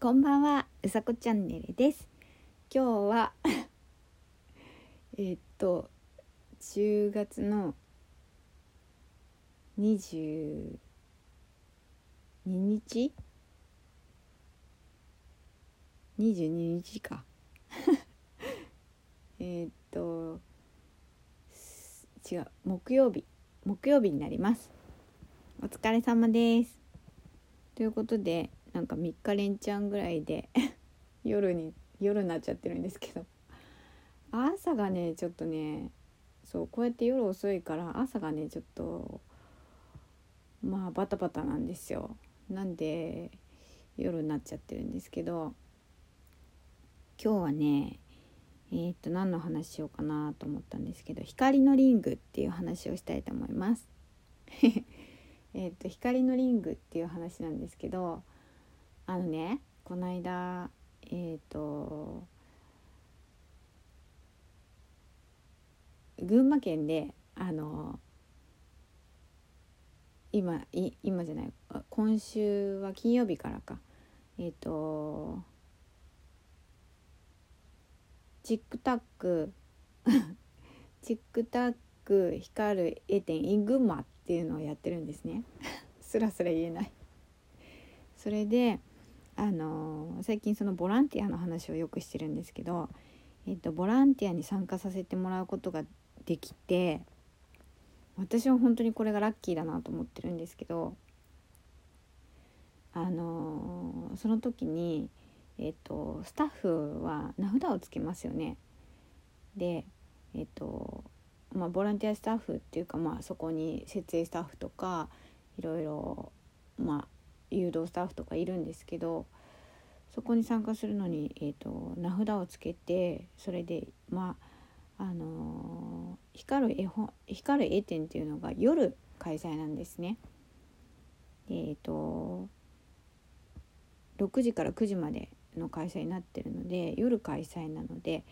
こんばんは、うさこチャンネルです。今日は えっと10月の22日？22日か。えっと違う木曜日。木曜日になります。お疲れ様です。ということでなんか3日連チャンぐらいで 夜に夜になっちゃってるんですけど。朝がねちょっとねそうこうやって夜遅いから朝がねちょっとまあバタバタなんですよ。なんで夜になっちゃってるんですけど。今日はねえー、っと何の話しようかなと思ったんですけど光のリングっていう話をしたいと思います。えっと光のリングっていう話なんですけどあのねこの間えっ、と群馬県であの今い今じゃない今週は金曜日からか。えっ、とチックタック チックタック光る絵展 in 群馬っていうのをやってるんですね。すらすら言えない。それであの最近そのボランティアの話をよくしてるんですけど、えっと、ボランティアに参加させてもらうことができて私は本当にこれがラッキーだなと思ってるんですけどあのその時に、えっと、スタッフは名札をつけますよね。でえっとまあ、ボランティアスタッフっていうか、まあ、そこに設営スタッフとかいろいろ、まあ、誘導スタッフとかいるんですけどそこに参加するのに、えーと、名札をつけてそれでまああのー光る絵本光る絵展っていうのが夜開催なんですね。えっ、と6時から9時までの開催になってるので夜開催なので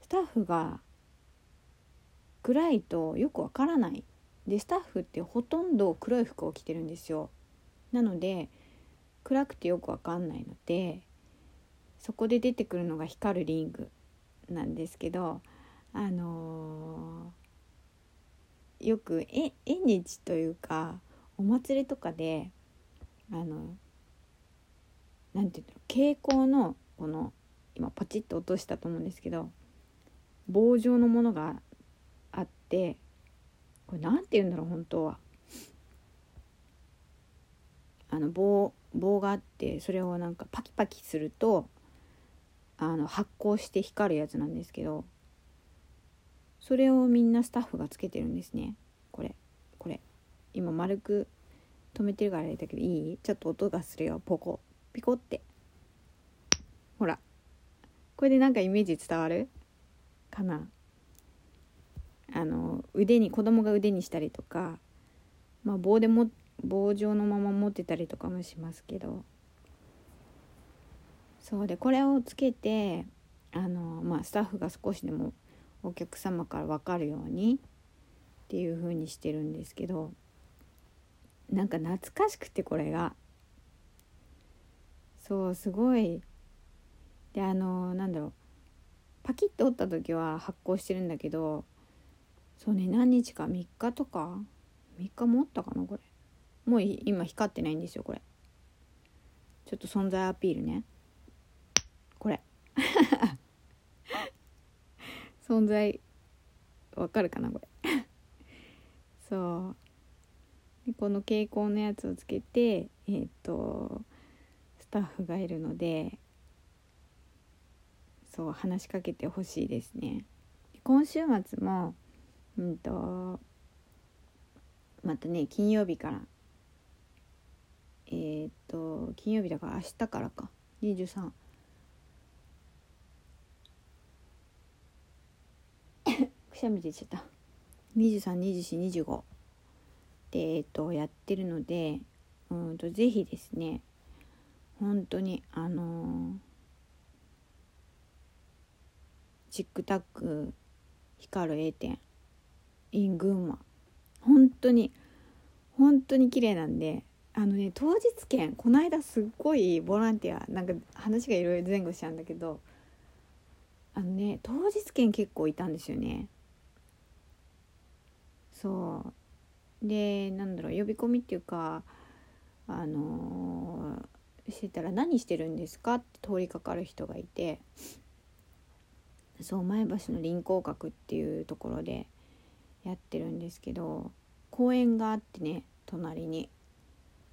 スタッフが暗いとよくわからないでスタッフってほとんど黒い服を着てるんですよなので暗くてよくわかんないのでそこで出てくるのが光るリングなんですけどあのーよく縁日というかお祭りとかであのなんていうんだろう蛍光のこの今パチッと落としたと思うんですけど棒状のものがあってこれなんて言うんだろう本当は。あの棒棒があってそれをなんかパキパキするとあの発光して光るやつなんですけどそれをみんなスタッフがつけてるんですね。これこれ。今丸く止めてるからあれだけどいい？ちょっと音がするよ。ポコ。ピコって。ほら。これでなんかイメージ伝わる？かな？あの腕に子供が腕にしたりとか、まあ、棒でも棒状のまま持ってたりとかもしますけど。そうでこれをつけてあの、まあ、スタッフが少しでもお客様から分かるようにっていう風にしてるんですけどなんか懐かしくてこれが。そうすごい。であのなんだろう。パキッと折った時は発光してるんだけどそうね何日か？3日とか？3日もったかなこれ。もう今光ってないんですよこれ。ちょっと存在アピールね。これ。存在わかるかなこれ。そう。この蛍光のやつをつけてえーっとスタッフがいるのでそう話しかけてほしいですね。今週末もうんとまたね金曜日からえーっと金曜日だから明日からか。23 くしゃみ出ちゃった。232425でえーっとやってるのでうんとぜひですね本当にあのーチックタック光る A 点 in 群馬本当に本当に綺麗なんであのね当日券この間すっごいボランティアなんか話がいろいろ前後しちゃうんだけどあのね当日券結構いたんですよねそうでなんだろう呼び込みっていうかあのー、してたら「何してるんですか?」って通りかかる人がいてそう前橋の臨港閣っていうところでやってるんですけど公園があってね隣に。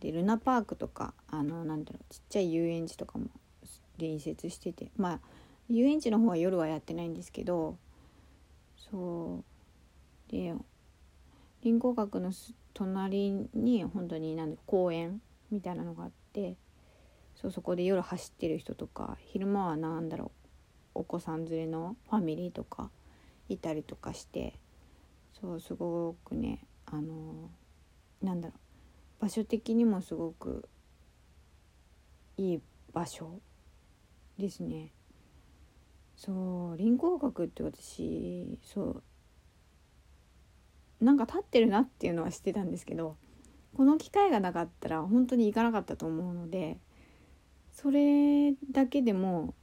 でルナパークとかあのなんだろうちっちゃい遊園地とかも隣接しててまあ遊園地の方は夜はやってないんですけどそう。で臨港閣の隣に本当になんだ公園みたいなのがあってそうそこで夜走ってる人とか昼間は何だろうお子さん連れのファミリーとかいたりとかしてそうすごくねあのなんだろう場所的にもすごくいい場所ですね。そう臨港閣って私そうなんか立ってるなっていうのは知ってたんですけどこの機会がなかったら本当に行かなかったと思うのでそれだけでも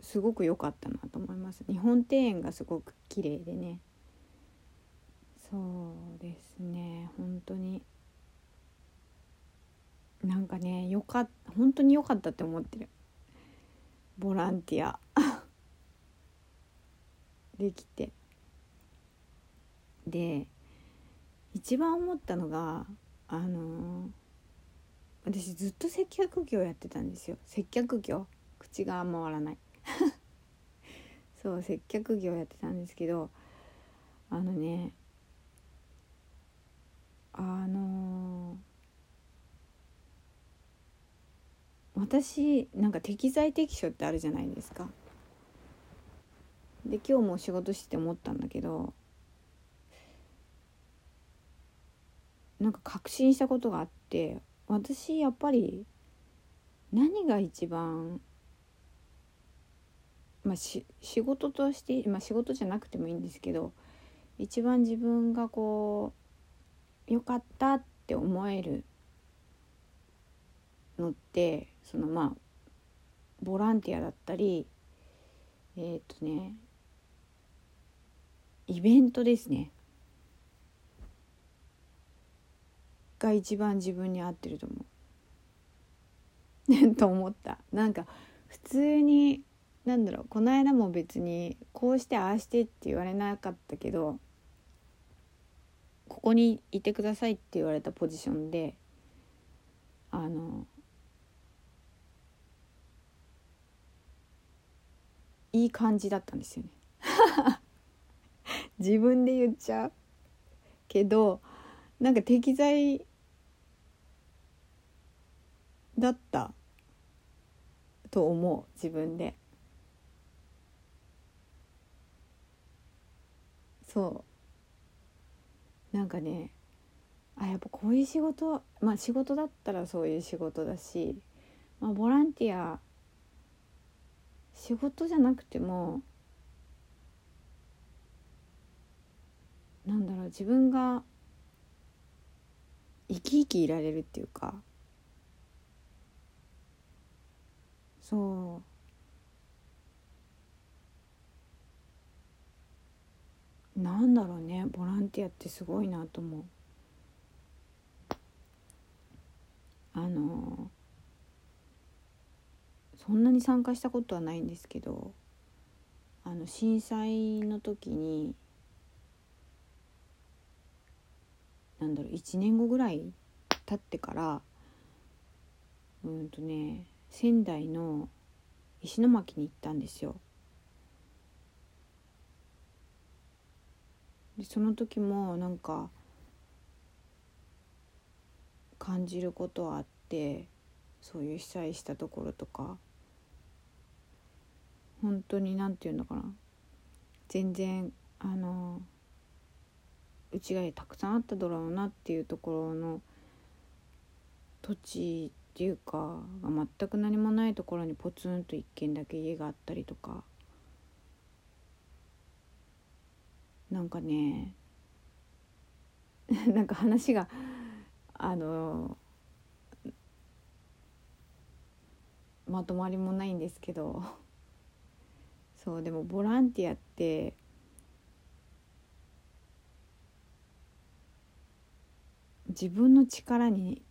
すごく良かったなと思います。日本庭園がすごく綺麗でね。そうですね。本当になんかねよかっ本当に良かったって思ってる。ボランティア。できて。で一番思ったのがあの私ずっと接客業やってたんですよ。接客業。口が回らない。そう接客業やってたんですけどあのねあの私なんか適材適所ってあるじゃないですか。で今日も仕事してて思ったんだけどなんか確信したことがあって私やっぱり何が一番まあし仕事として、まあ、仕事じゃなくてもいいんですけど一番自分がこう良かったって思えるのってそのまあボランティアだったりえっ、とねイベントですね。が一番自分に合ってると思う。と思った。なんか普通になんだろうこの間も別にこうしてああしてって言われなかったけどここにいてくださいって言われたポジションであのいい感じだったんですよね。自分で言っちゃうけどなんか適材だったと思う。自分で。そう。なんかねあやっぱこういう仕事まあ仕事だったらそういう仕事だし、まあ、ボランティア仕事じゃなくてもなんだろう自分が生き生きいられるっていうかそう。なんだろうねボランティアってすごいなと思う。あのそんなに参加したことはないんですけどあの震災の時になんだろう1年後ぐらい経ってからうんとね仙台の石巻に行ったんですよ。でその時もなんか感じることはあってそういう被災したところとか本当に何て言うのかな。全然あのうちがたくさんあっただろうなっていうところの土地っていうか全く何もないところにポツンと一軒だけ家があったりとか。なんかね なんか話があのまとまりもないんですけど。そうでもボランティアって。自分の力に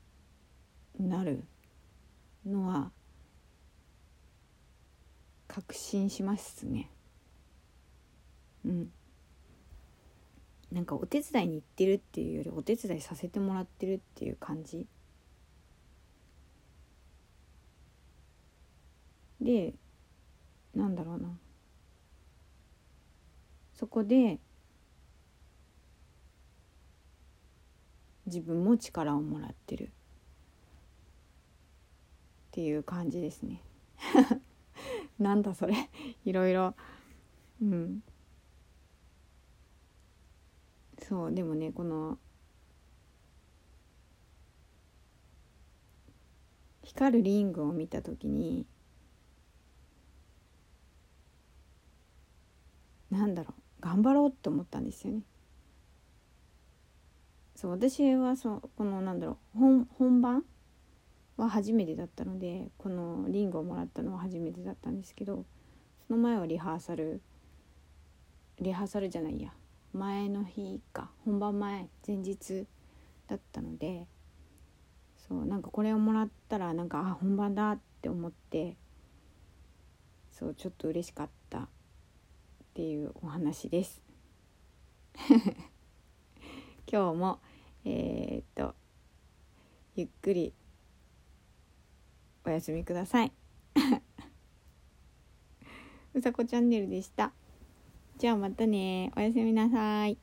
なるのは。確信しますね。うん。なんかお手伝いに行ってるっていうよりお手伝いさせてもらってるっていう感じ。でなんだろうな。そこで自分も力をもらってる。っていう感じですね。なんだそれ。いろいろ。うん。そうでもねこの光るリングを見た時になんだろう頑張ろうって思ったんですよね。そう私はそうこのなんだろう本本番は初めてだったのでこのリングをもらったのは初めてだったんですけどその前はリハーサルリハーサルじゃないや前の日か本番前前日だったのでそうなんかこれをもらったらなんかあ本番だって思ってそうちょっと嬉しかったっていうお話です。今日もえー、っとゆっくりお休みください。うさこチャンネルでした。じゃあまたねおやすみなさい。